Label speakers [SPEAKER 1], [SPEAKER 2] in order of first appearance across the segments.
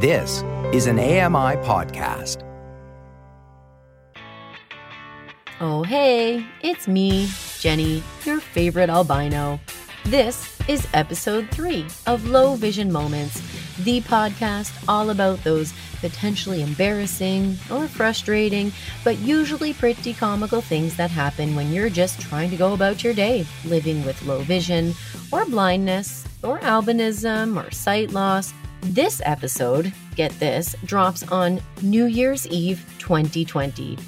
[SPEAKER 1] This is an AMI podcast.
[SPEAKER 2] Oh, hey, it's me, Jenny, your favorite albino. This is episode three of Low Vision Moments, the podcast all about those potentially embarrassing or frustrating, but usually pretty comical things that happen when you're just trying to go about your day, living with low vision, or blindness, or albinism, or sight loss. This episode, get this, drops on New Year's Eve 2020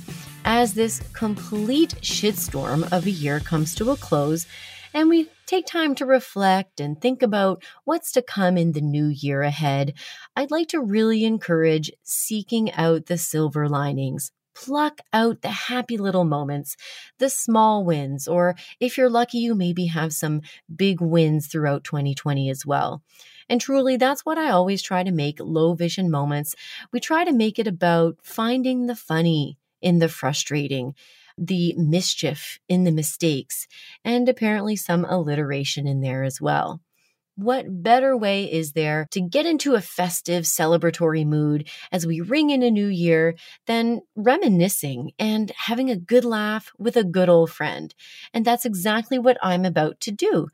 [SPEAKER 2] as this complete shitstorm of a year comes to a close and we take time to reflect and think about what's to come in the new year ahead, I'd like to really encourage seeking out the silver linings. Pluck out the happy little moments, the small wins, or if you're lucky, you maybe have some big wins throughout 2020 as well. And truly, that's what I always try to make low vision moments. We try to make it about finding the funny, in the frustrating, the mischief in the mistakes, and apparently some alliteration in there as well. What better way is there to get into a festive, celebratory mood as we ring in a new year than reminiscing and having a good laugh with a good old friend? And that's exactly what I'm about to do.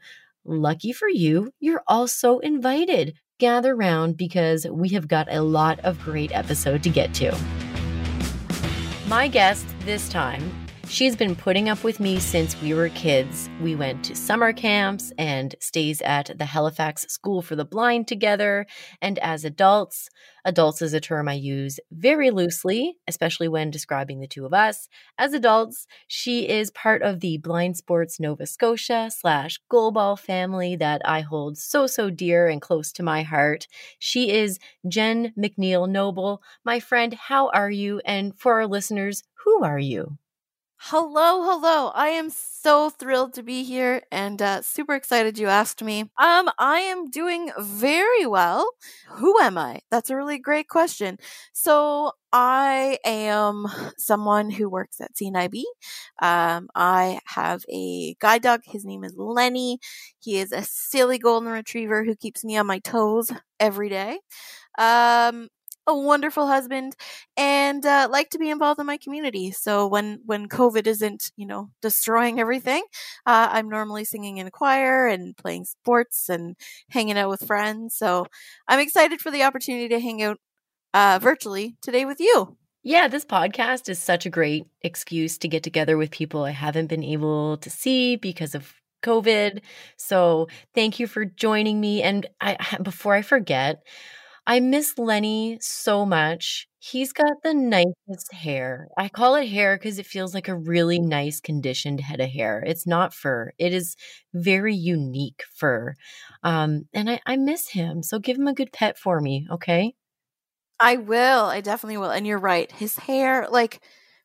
[SPEAKER 2] Lucky for you, you're also invited. Gather round because we have got a lot of great episode to get to. My guest this time, she's been putting up with me since we were kids. We went to summer camps and stays at the Halifax School for the Blind together. And as adults, adults is a term I use very loosely, especially when describing the two of us. As adults, she is part of the Blind Sports Nova Scotia slash goalball family that I hold so, so dear and close to my heart. She is Jen McNeil Noble. My friend, how are you? And for our listeners, who are you?
[SPEAKER 3] Hello, hello. I am so thrilled to be here and uh, super excited you asked me. Um, I am doing very well. Who am I? That's a really great question. So I am someone who works at CNIB. Um, I have a guide dog. His name is Lenny. He is a silly golden retriever who keeps me on my toes every day. Um, a wonderful husband and uh, like to be involved in my community so when when covid isn't you know destroying everything uh, i'm normally singing in a choir and playing sports and hanging out with friends so i'm excited for the opportunity to hang out uh, virtually today with you
[SPEAKER 2] yeah, this podcast is such a great excuse to get together with people I haven't been able to see because of COVID. So, thank you for joining me. And I, before I forget, I miss Lenny so much. He's got the nicest hair. I call it hair because it feels like a really nice conditioned head of hair. It's not fur. It is very unique fur. Um, and I, I miss him. So give him a good pet for me, okay?
[SPEAKER 3] I will. I definitely will. And you're right. His hair, like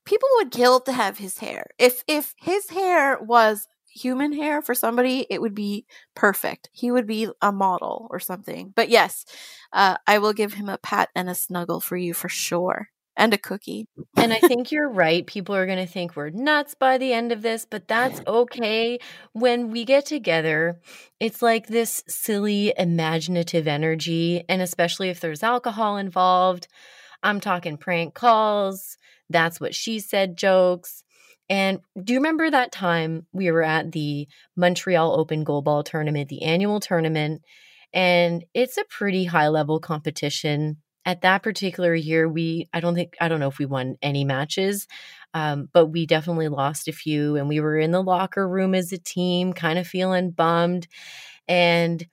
[SPEAKER 3] people would kill to have his hair. If if his hair was human hair for somebody, it would be perfect. He would be a model or something. But yes, uh, I will give him a pat and a snuggle for you for sure. And a cookie.
[SPEAKER 2] and I think you're right. People are going to think we're nuts by the end of this, but that's okay. When we get together, it's like this silly, imaginative energy. And especially if there's alcohol involved, I'm talking prank calls. That's what she said jokes. And do you remember that time we were at the Montreal Open Goalball Tournament, the annual tournament? And it's a pretty high level competition. At that particular year, we, I don't think, I don't know if we won any matches, um, but we definitely lost a few. And we were in the locker room as a team, kind of feeling bummed. And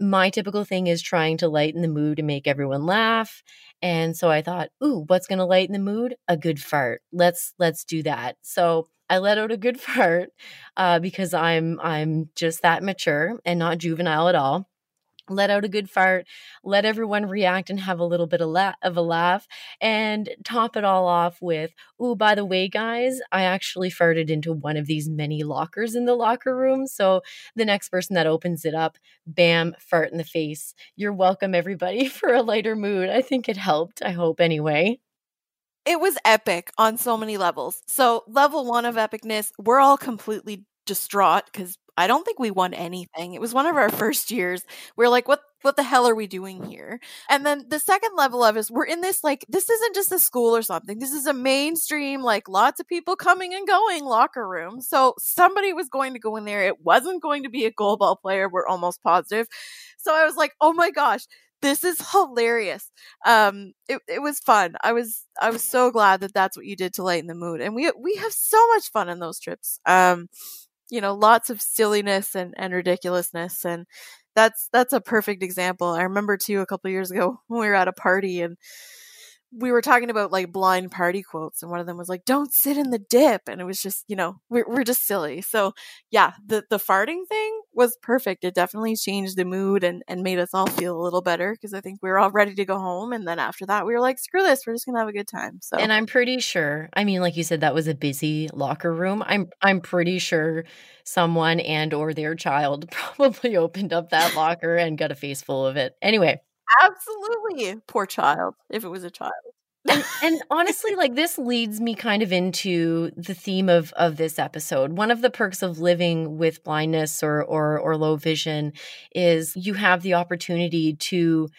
[SPEAKER 2] my typical thing is trying to lighten the mood and make everyone laugh. And so I thought, ooh, what's going to lighten the mood? A good fart. Let's let's do that. So I let out a good fart uh, because I'm I'm just that mature and not juvenile at all let out a good fart, let everyone react and have a little bit of, la- of a laugh, and top it all off with, oh, by the way, guys, I actually farted into one of these many lockers in the locker room. So the next person that opens it up, bam, fart in the face. You're welcome, everybody, for a lighter mood. I think it helped. I hope, anyway.
[SPEAKER 3] It was epic on so many levels. So, level one of epicness, we're all completely distraught because I don't think we won anything. It was one of our first years. We are like, what what the hell are we doing here? And then the second level of is we're in this like this isn't just a school or something. This is a mainstream like lots of people coming and going locker room. So somebody was going to go in there. It wasn't going to be a goalball player. We're almost positive. So I was like, oh my gosh, this is hilarious. Um, it, it was fun. I was I was so glad that that's what you did to lighten the mood, and we we have so much fun in those trips. Um, you know, lots of silliness and and ridiculousness, and that's that's a perfect example. I remember too a couple years ago when we were at a party and we were talking about like blind party quotes and one of them was like don't sit in the dip and it was just you know we're, we're just silly. So yeah the the farting thing was perfect. It definitely changed the mood and and made us all feel a little better because i think we were all ready to go home and then after that we were like screw this we're just gonna have a good time so.
[SPEAKER 2] And i'm pretty sure i mean like you said that was a busy locker room. I'm i'm pretty sure someone and or their child probably opened up that locker and got a face full of it. Anyway
[SPEAKER 3] Absolutely. Poor child, if it was a child.
[SPEAKER 2] and, and honestly like this leads me kind of into the theme of of this episode one of the perks of living with blindness or or or low vision is you have the opportunity to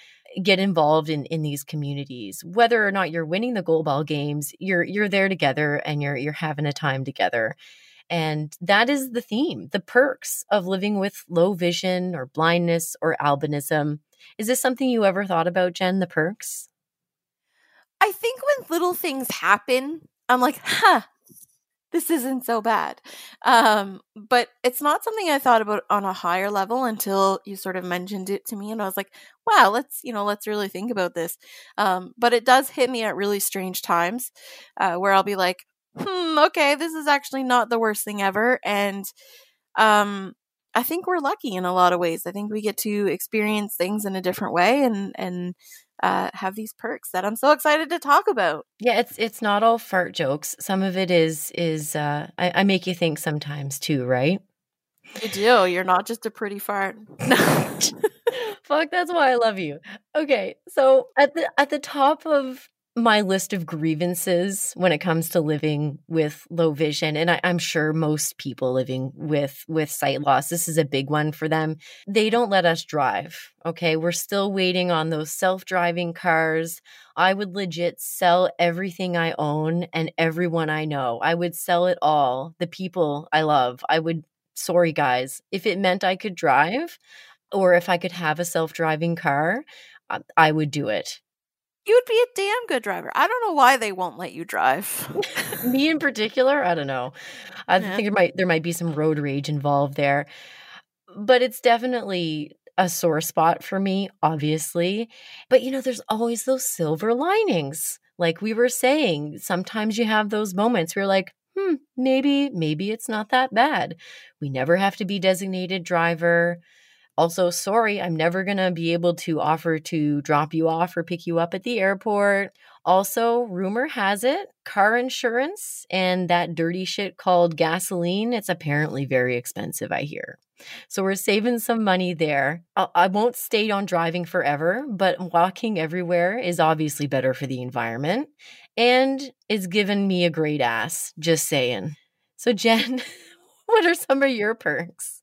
[SPEAKER 2] get involved in in these communities whether or not you're winning the goalball games you're you're there together and you're you're having a time together and that is the theme the perks of living with low vision or blindness or albinism is this something you ever thought about, Jen, the perks?
[SPEAKER 3] I think when little things happen, I'm like, huh, this isn't so bad. Um, but it's not something I thought about on a higher level until you sort of mentioned it to me. And I was like, wow, let's, you know, let's really think about this. Um, but it does hit me at really strange times uh, where I'll be like, hmm, okay, this is actually not the worst thing ever. And um, I think we're lucky in a lot of ways. I think we get to experience things in a different way and and uh, have these perks that I'm so excited to talk about.
[SPEAKER 2] Yeah, it's it's not all fart jokes. Some of it is is uh, I, I make you think sometimes too, right?
[SPEAKER 3] You do. You're not just a pretty fart.
[SPEAKER 2] Fuck, that's why I love you. Okay, so at the at the top of my list of grievances when it comes to living with low vision and I, am sure most people living with with sight loss this is a big one for them they don't let us drive okay? We're still waiting on those self-driving cars. I would legit sell everything i own and everyone i know. I would sell it all the people i love. I would sorry guys if it meant i could drive or if i could have a self-driving car I would do it
[SPEAKER 3] you would be a damn good driver. I don't know why they won't let you drive.
[SPEAKER 2] Me in particular, I don't know. I yeah. think there might there might be some road rage involved there. But it's definitely a sore spot for me, obviously. But you know, there's always those silver linings. Like we were saying, sometimes you have those moments where you're like, hmm, maybe, maybe it's not that bad. We never have to be designated driver. Also, sorry, I'm never going to be able to offer to drop you off or pick you up at the airport. Also, rumor has it car insurance and that dirty shit called gasoline, it's apparently very expensive, I hear. So we're saving some money there. I won't stay on driving forever, but walking everywhere is obviously better for the environment and it's given me a great ass, just saying. So, Jen, what are some of your perks?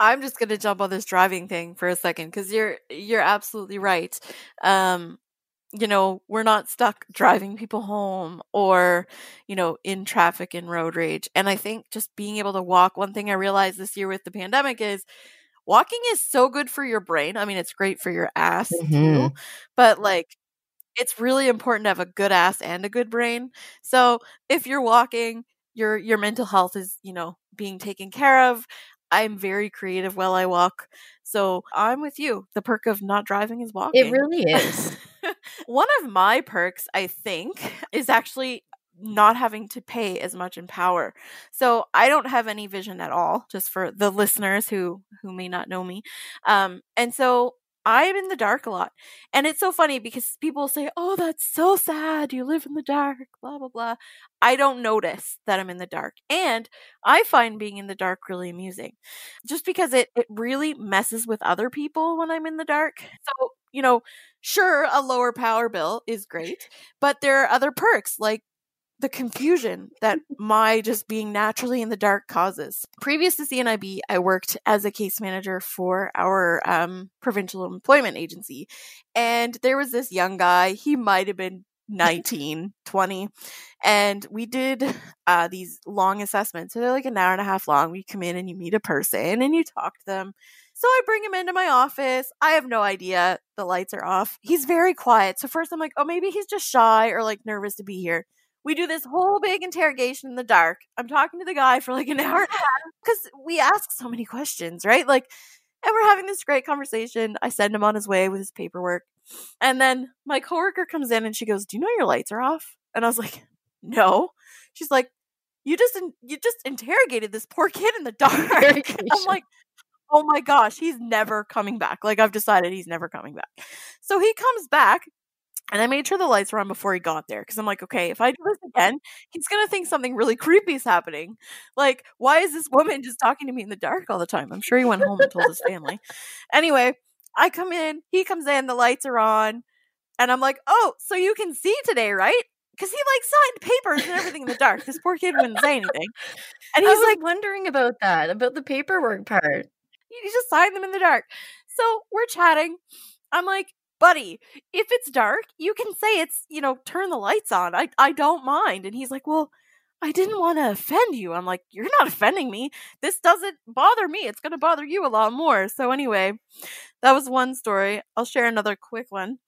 [SPEAKER 3] I'm just gonna jump on this driving thing for a second because you're you're absolutely right. Um, you know, we're not stuck driving people home or, you know, in traffic and road rage. And I think just being able to walk, one thing I realized this year with the pandemic is walking is so good for your brain. I mean, it's great for your ass mm-hmm. too, but like it's really important to have a good ass and a good brain. So if you're walking, your your mental health is, you know, being taken care of. I'm very creative while I walk. So I'm with you. The perk of not driving is walking.
[SPEAKER 2] It really is.
[SPEAKER 3] One of my perks, I think, is actually not having to pay as much in power. So I don't have any vision at all, just for the listeners who who may not know me. Um, and so I'm in the dark a lot. And it's so funny because people say, Oh, that's so sad. You live in the dark, blah, blah, blah. I don't notice that I'm in the dark. And I find being in the dark really amusing just because it, it really messes with other people when I'm in the dark. So, you know, sure, a lower power bill is great, but there are other perks like the confusion that my just being naturally in the dark causes. Previous to CNIB, I worked as a case manager for our um, provincial employment agency. And there was this young guy, he might have been 19, 20. And we did uh, these long assessments. So they're like an hour and a half long. You come in and you meet a person and you talk to them. So I bring him into my office. I have no idea. The lights are off. He's very quiet. So first I'm like, oh, maybe he's just shy or like nervous to be here. We do this whole big interrogation in the dark. I'm talking to the guy for like an hour and a half because we ask so many questions, right? Like, and we're having this great conversation. I send him on his way with his paperwork. And then my coworker comes in and she goes, "Do you know your lights are off?" And I was like, "No." She's like, "You just in- you just interrogated this poor kid in the dark." I'm like, "Oh my gosh, he's never coming back." Like I've decided he's never coming back. So he comes back and I made sure the lights were on before he got there because I'm like, okay, if I do this again, he's gonna think something really creepy is happening. Like, why is this woman just talking to me in the dark all the time? I'm sure he went home and told his family. Anyway, I come in, he comes in, the lights are on, and I'm like, oh, so you can see today, right? Because he like signed papers and everything in the dark. This poor kid wouldn't say anything, and he's like
[SPEAKER 2] wondering about that, about the paperwork part.
[SPEAKER 3] He just signed them in the dark. So we're chatting. I'm like, buddy, if it's dark, you can say it's, you know, turn the lights on. I, I don't mind. And he's like, well, I didn't want to offend you. I'm like, you're not offending me. This doesn't bother me. It's going to bother you a lot more. So, anyway, that was one story. I'll share another quick one.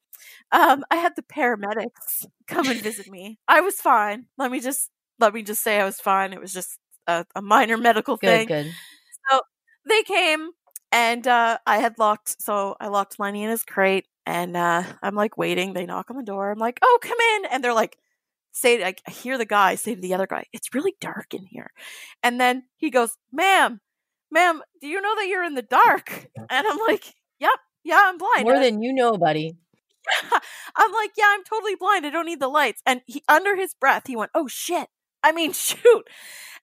[SPEAKER 3] Um, I had the paramedics come and visit me. I was fine. Let me just let me just say I was fine. It was just a, a minor medical
[SPEAKER 2] Good,
[SPEAKER 3] thing.
[SPEAKER 2] good.
[SPEAKER 3] So they came and uh, I had locked. So I locked Lenny in his crate, and uh, I'm like waiting. They knock on the door. I'm like, "Oh, come in!" And they're like, "Say," I hear the guy say to the other guy, "It's really dark in here." And then he goes, "Ma'am, ma'am, do you know that you're in the dark?" And I'm like, "Yep, yeah, I'm blind."
[SPEAKER 2] More
[SPEAKER 3] And I-
[SPEAKER 2] than you know, buddy.
[SPEAKER 3] I'm like, yeah, I'm totally blind. I don't need the lights. And he, under his breath, he went, oh shit. I mean, shoot.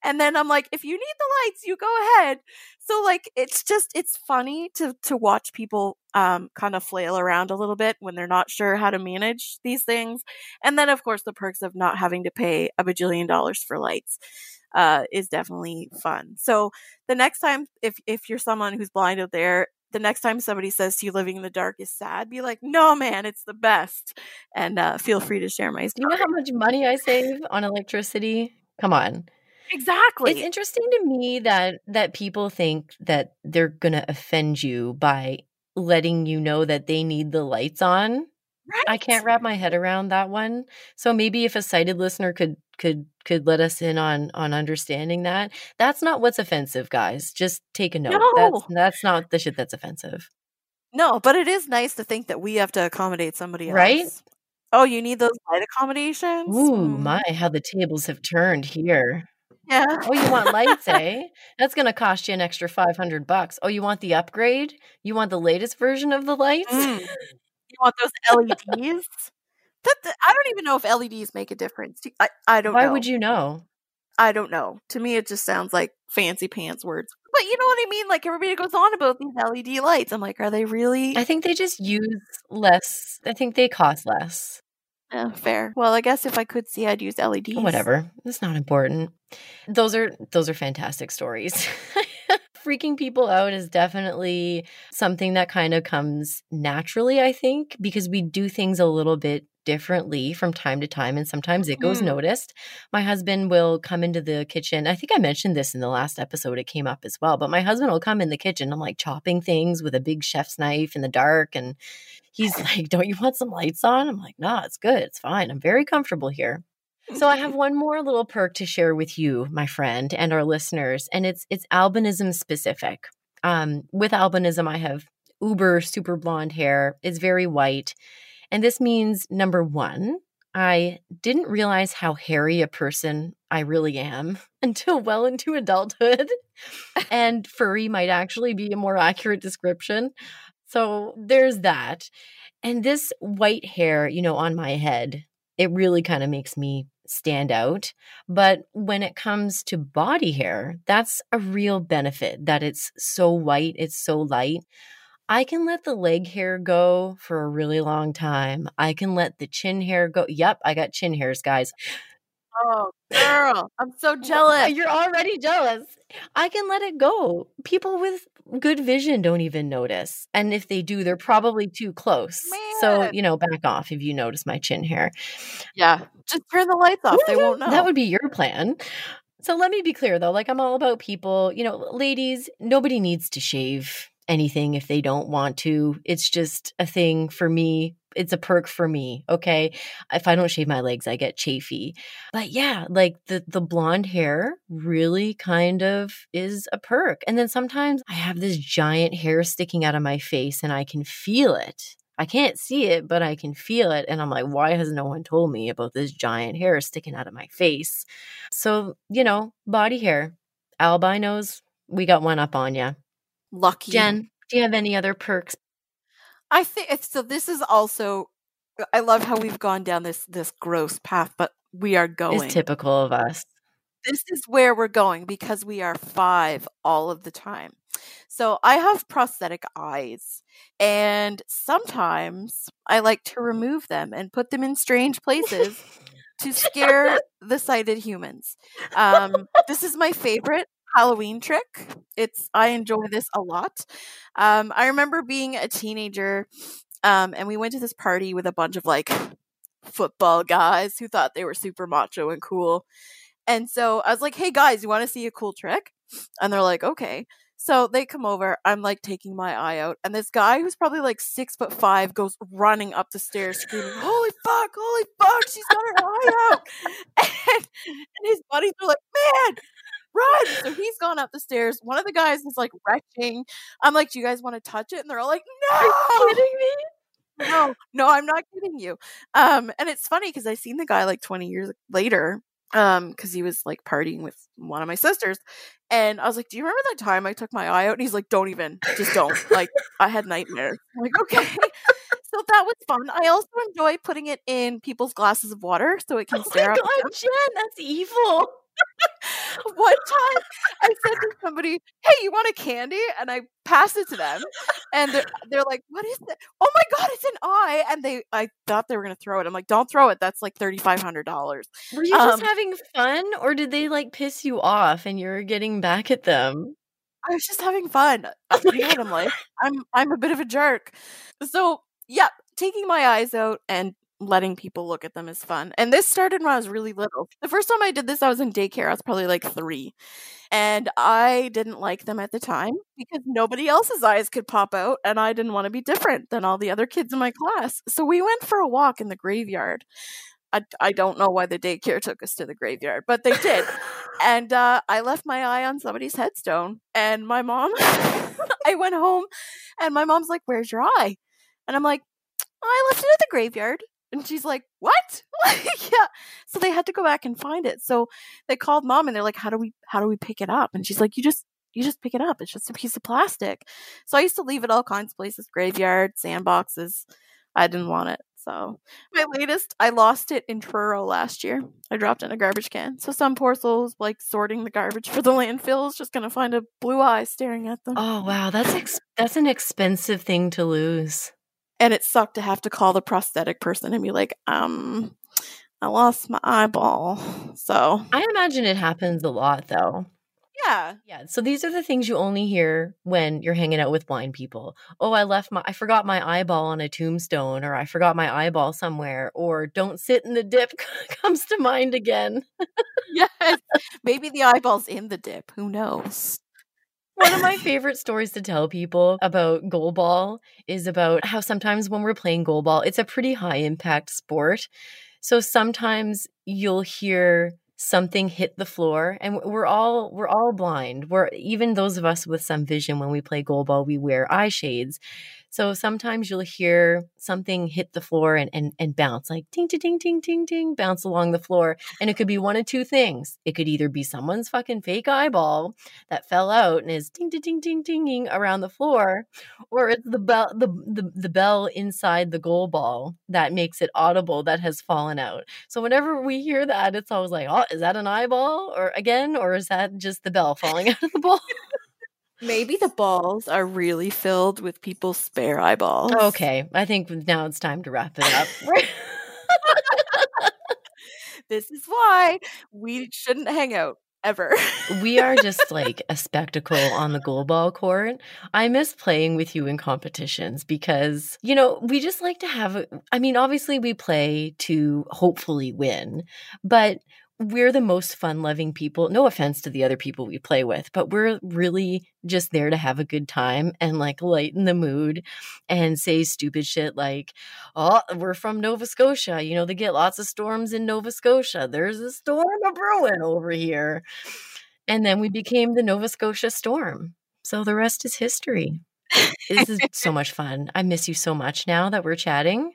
[SPEAKER 3] And then I'm like, if you need the lights, you go ahead. So like, it's just, it's funny to, to watch people, um, kind of flail around a little bit when they're not sure how to manage these things. And then of course the perks of not having to pay a bajillion dollars for lights, uh, is definitely fun. So the next time, if, if you're someone who's blind out there, the next time somebody says to you living in the dark is sad, be like, no, man, it's the best. And uh, feel free to share my
[SPEAKER 2] Do you
[SPEAKER 3] story.
[SPEAKER 2] know how much money I save on electricity? Come on.
[SPEAKER 3] exactly.
[SPEAKER 2] It's interesting to me that that people think that they're going to offend you by letting you know that they need the lights on.
[SPEAKER 3] Right?
[SPEAKER 2] I can't wrap my head around that one. So maybe if a sighted listener could could could let us in on on understanding that. That's not what's offensive, guys. Just take a note. That's
[SPEAKER 3] No.
[SPEAKER 2] that's not the shit that's offensive.
[SPEAKER 3] No, but it is nice to think that we have to accommodate somebody else.
[SPEAKER 2] Right?
[SPEAKER 3] Oh, you need those light accommodations?
[SPEAKER 2] Ooh,
[SPEAKER 3] Mm,
[SPEAKER 2] my, how the tables have turned here.
[SPEAKER 3] Yeah.
[SPEAKER 2] Oh, you want lights, eh? That's going to cost you an extra 500 bucks. Oh, you want the upgrade? You want the latest version of the lights?
[SPEAKER 3] Mm. You want those LEDs? that, that- I don't even know if LEDs make a difference. I, I don't
[SPEAKER 2] Why
[SPEAKER 3] know.
[SPEAKER 2] would you know?
[SPEAKER 3] I don't know. To me, it just sounds like fancy pants words. But you know what I mean? Like everybody goes on about these LED lights. I'm like, are they really?
[SPEAKER 2] I think they just use less. I think they cost less.
[SPEAKER 3] Eh, fair. Well, I guess if I could see, I'd use LEDs.
[SPEAKER 2] Whatever. It's not important. Those are those are fantastic stories. Freaking people out is definitely something that kind of comes naturally, I think, because we do things a little bit differently from time to time and sometimes it goes
[SPEAKER 3] Mhm.
[SPEAKER 2] noticed. My husband will come into the kitchen. I think I mentioned this in the last episode it came up as well, but my husband will come in the kitchen I'm like chopping things with a big chef's knife in the dark and he's like, "Don't you want some lights on?" I'm like, "Nah, it's good. It's fine. I'm very comfortable here." So I have one more little perk to share with you, my friend, and our listeners, and it's it's albinism specific. Um, with albinism, I have uber super blonde hair. It's very white, and this means number one, I didn't realize how hairy a person I really am until well into adulthood, and furry might actually be a more accurate description. So there's that, and this white hair, you know, on my head, it really kind of makes me stand out. But when it comes to body hair, that's a real benefit that it's so white, it's so light. I can let the leg hair go for a really long time. I can let the chin hair go. Yep, I got chin hairs, guys.
[SPEAKER 3] Oh, girl, I'm so uh, jealous.
[SPEAKER 2] You're already jealous. I can let it go. People with good vision don't even notice. And if they do, they're probably too close. So, you know, back off if you notice my chin hair.
[SPEAKER 3] Yeah, just turn the lights off. They won't know.
[SPEAKER 2] That would be your plan. So let me be clear though, like I'm all about people, you know, ladies, nobody needs to shave anything if they don't want to. It's just a thing for me. It's a perk for me, okay? If I don't shave my legs, I get chafy. But yeah, like the the blonde hair really kind of is a perk. And then sometimes I have this giant hair sticking out of my face and I can feel it. I can't see it, but I can feel it. And I'm like, why has no one told me about this giant hair sticking out of my face? So, you know, body hair, albinos, we got one up on you.
[SPEAKER 3] Lucky.
[SPEAKER 2] Jen, do you have any other perks?
[SPEAKER 3] I think so. This is also. I love how we've gone down this this gross path, but we are going.
[SPEAKER 2] Is typical of us.
[SPEAKER 3] this is where we're going because we are five all of the time. So I have prosthetic eyes, and sometimes I like to remove them and put them in strange places to scare the sighted humans. Um, this is my favorite Halloween trick. It's I enjoy this a lot. Um, I remember being a teenager, um, and we went to this party with a bunch of like football guys who thought they were super macho and cool. And so I was like, "Hey guys, you want to see a cool trick?" And they're like, "Okay." So they come over. I'm like taking my eye out, and this guy who's probably like six foot five goes running up the stairs, screaming, "Holy fuck! Holy fuck! She's got her eye out!" And, and his buddies are like, "Man, run!" So he's gone up the stairs. One of the guys is like retching. I'm like, "Do you guys want to touch it?" And they're all like, "No!"
[SPEAKER 2] kidding me?
[SPEAKER 3] no, no, I'm not kidding you. Um, and it's funny because I seen the guy like 20 years later, um, because he was like partying with one of my sisters, and I was like, "Do you remember that time I took my eye out?" And he's like, "Don't even, just don't." like, I had nightmares. I'm like, okay. so that was fun. I also enjoy putting it in people's glasses of water so it can
[SPEAKER 2] Oh
[SPEAKER 3] stare
[SPEAKER 2] my god. Jen, that's evil.
[SPEAKER 3] One time, I said to somebody, "Hey, you want a candy?" And I passed it to them, and they're, they're like, "What is that? Oh my god, it's an eye!" And they, I thought they were gonna throw it. I'm like, "Don't throw it. That's like thirty five hundred dollars."
[SPEAKER 2] Were you just
[SPEAKER 3] Um,
[SPEAKER 2] having fun or did they like piss you off and you're getting back at them?
[SPEAKER 3] I was just having fun.
[SPEAKER 2] Oh
[SPEAKER 3] You
[SPEAKER 2] my
[SPEAKER 3] know what I'm like? I'm I'm a bit of a jerk. So yeah, taking my eyes out and letting people look at them is fun. And this started when I was really little. The first time I did this, I was in daycare. I was probably like three. And I didn't like them at the time because nobody else's eyes could pop out, and I didn't want to be different than all the other kids in my class. So we went for a walk in the graveyard. I, I don't know why the daycare took us to the graveyard, but they did. and uh, I left my eye on somebody's headstone. And my mom, I went home, and my mom's like, "Where's your eye?" And I'm like, "I left it at the graveyard." And she's like, "What?" yeah. So they had to go back and find it. So they called mom, and they're like, "How do we how do we pick it up?" And she's like, "You just." You just pick it up. It's just a piece of plastic. So I used to leave it all kinds of places graveyard, sandboxes. I didn't want it. So my latest, I lost it in Truro last year. I dropped it in a garbage can. So some poor souls like sorting the garbage for the landfill is just gonna find a blue eye staring at them.
[SPEAKER 2] Oh wow, that's ex- that's an expensive thing to lose.
[SPEAKER 3] And it sucked to have to call the prosthetic person and be like, um, I lost my eyeball. So
[SPEAKER 2] I imagine it happens a lot though.
[SPEAKER 3] yeah.
[SPEAKER 2] Yeah, so these are the things you only hear when you're hanging out with blind people. Oh, I left my I forgot my eyeball on a tombstone or I forgot my eyeball somewhere or don't sit in the dip comes to mind again.
[SPEAKER 3] Yes. Maybe the eyeball's in the dip. Who knows?
[SPEAKER 2] One of my favorite stories to tell people about goalball is about how sometimes when we're playing goalball, it's a pretty high impact sport. So sometimes you'll hear something hit the floor and we're all we're all blind. We're even those of us with some vision when we play goalball, we wear eye shades. So sometimes you'll hear something hit the floor and, and, and bounce like ding, ting, ding, ding, ding, ting, bounce along the floor. And it could be one of two things. It could either be someone's fucking fake eyeball that fell out and is ding, ding, ding, ding, dinging around the floor, or it's the bell, the, the, the bell inside the goal ball that makes it audible that has fallen out. So whenever we hear that, it's always like, oh, is that an eyeball or again, or is that just the bell falling out of the ball?
[SPEAKER 3] Maybe the balls are really filled with people's spare eyeballs.
[SPEAKER 2] Okay, I think now it's time to wrap it up.
[SPEAKER 3] this is why we shouldn't hang out ever.
[SPEAKER 2] we are just like a spectacle on the goalball court. I miss playing with you in competitions because, you know, we just like to have, I mean, obviously we play to hopefully win, but we're the most fun loving people. No offense to the other people we play with, but we're really just there to have a good time and like lighten the mood and say stupid shit like, oh, we're from Nova Scotia. You know, they get lots of storms in Nova Scotia. There's a storm a brewing over here. And then we became the Nova Scotia storm. So the rest is history. this is so much fun. I miss you so much now that we're chatting.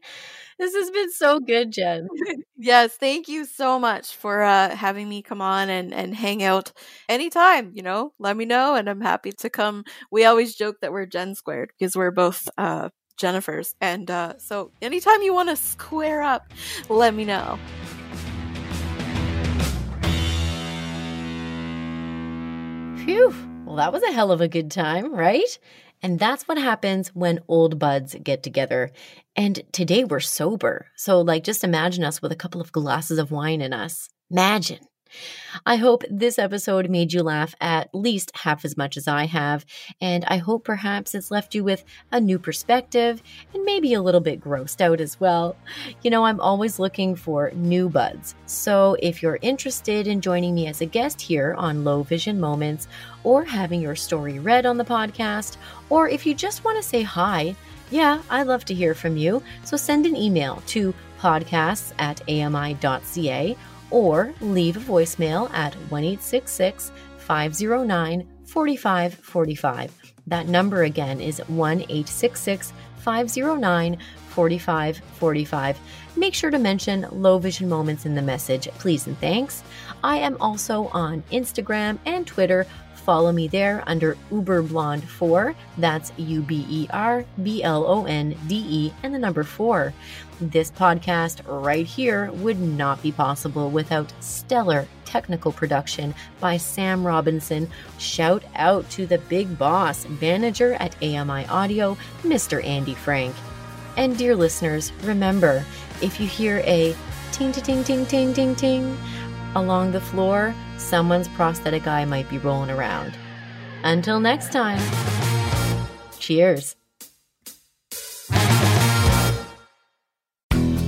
[SPEAKER 2] This has been so good, Jen.
[SPEAKER 3] yes, thank you so much for uh, having me come on and, and hang out anytime. You know, let me know, and I'm happy to come. We always joke that we're Jen squared because we're both uh, Jennifer's, and uh, so anytime you want to square up, let me know.
[SPEAKER 2] Phew. Well, that was a hell of a good time, right? And that's what happens when old buds get together. And today we're sober. So, like, just imagine us with a couple of glasses of wine in us. Imagine. I hope this episode made you laugh at least half as much as I have, and I hope perhaps it's left you with a new perspective and maybe a little bit grossed out as well. You know, I'm always looking for new buds, so if you're interested in joining me as a guest here on Low Vision Moments, or having your story read on the podcast, or if you just want to say hi, yeah, I'd love to hear from you. So send an email to podcasts at ami.ca or leave a voicemail at 1 509 4545. That number again is 1 509 4545. Make sure to mention low vision moments in the message, please and thanks. I am also on Instagram and Twitter follow me there under Uber Blonde 4. That's U B E R B L O N D E and the number 4. This podcast right here would not be possible without stellar technical production by Sam Robinson. Shout out to the big boss, manager at AMI Audio, Mr. Andy Frank. And dear listeners, remember if you hear a ting ting ting ting ting ting along the floor, someone's prosthetic eye might be rolling around. Until next time, cheers.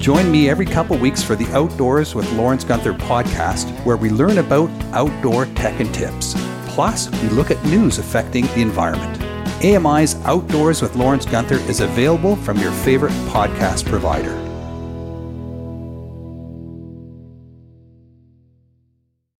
[SPEAKER 4] Join me every couple weeks for the Outdoors with Lawrence Gunther podcast, where we learn about outdoor tech and tips. Plus, we look at news affecting the environment. AMI's Outdoors with Lawrence Gunther is available from your favorite podcast provider.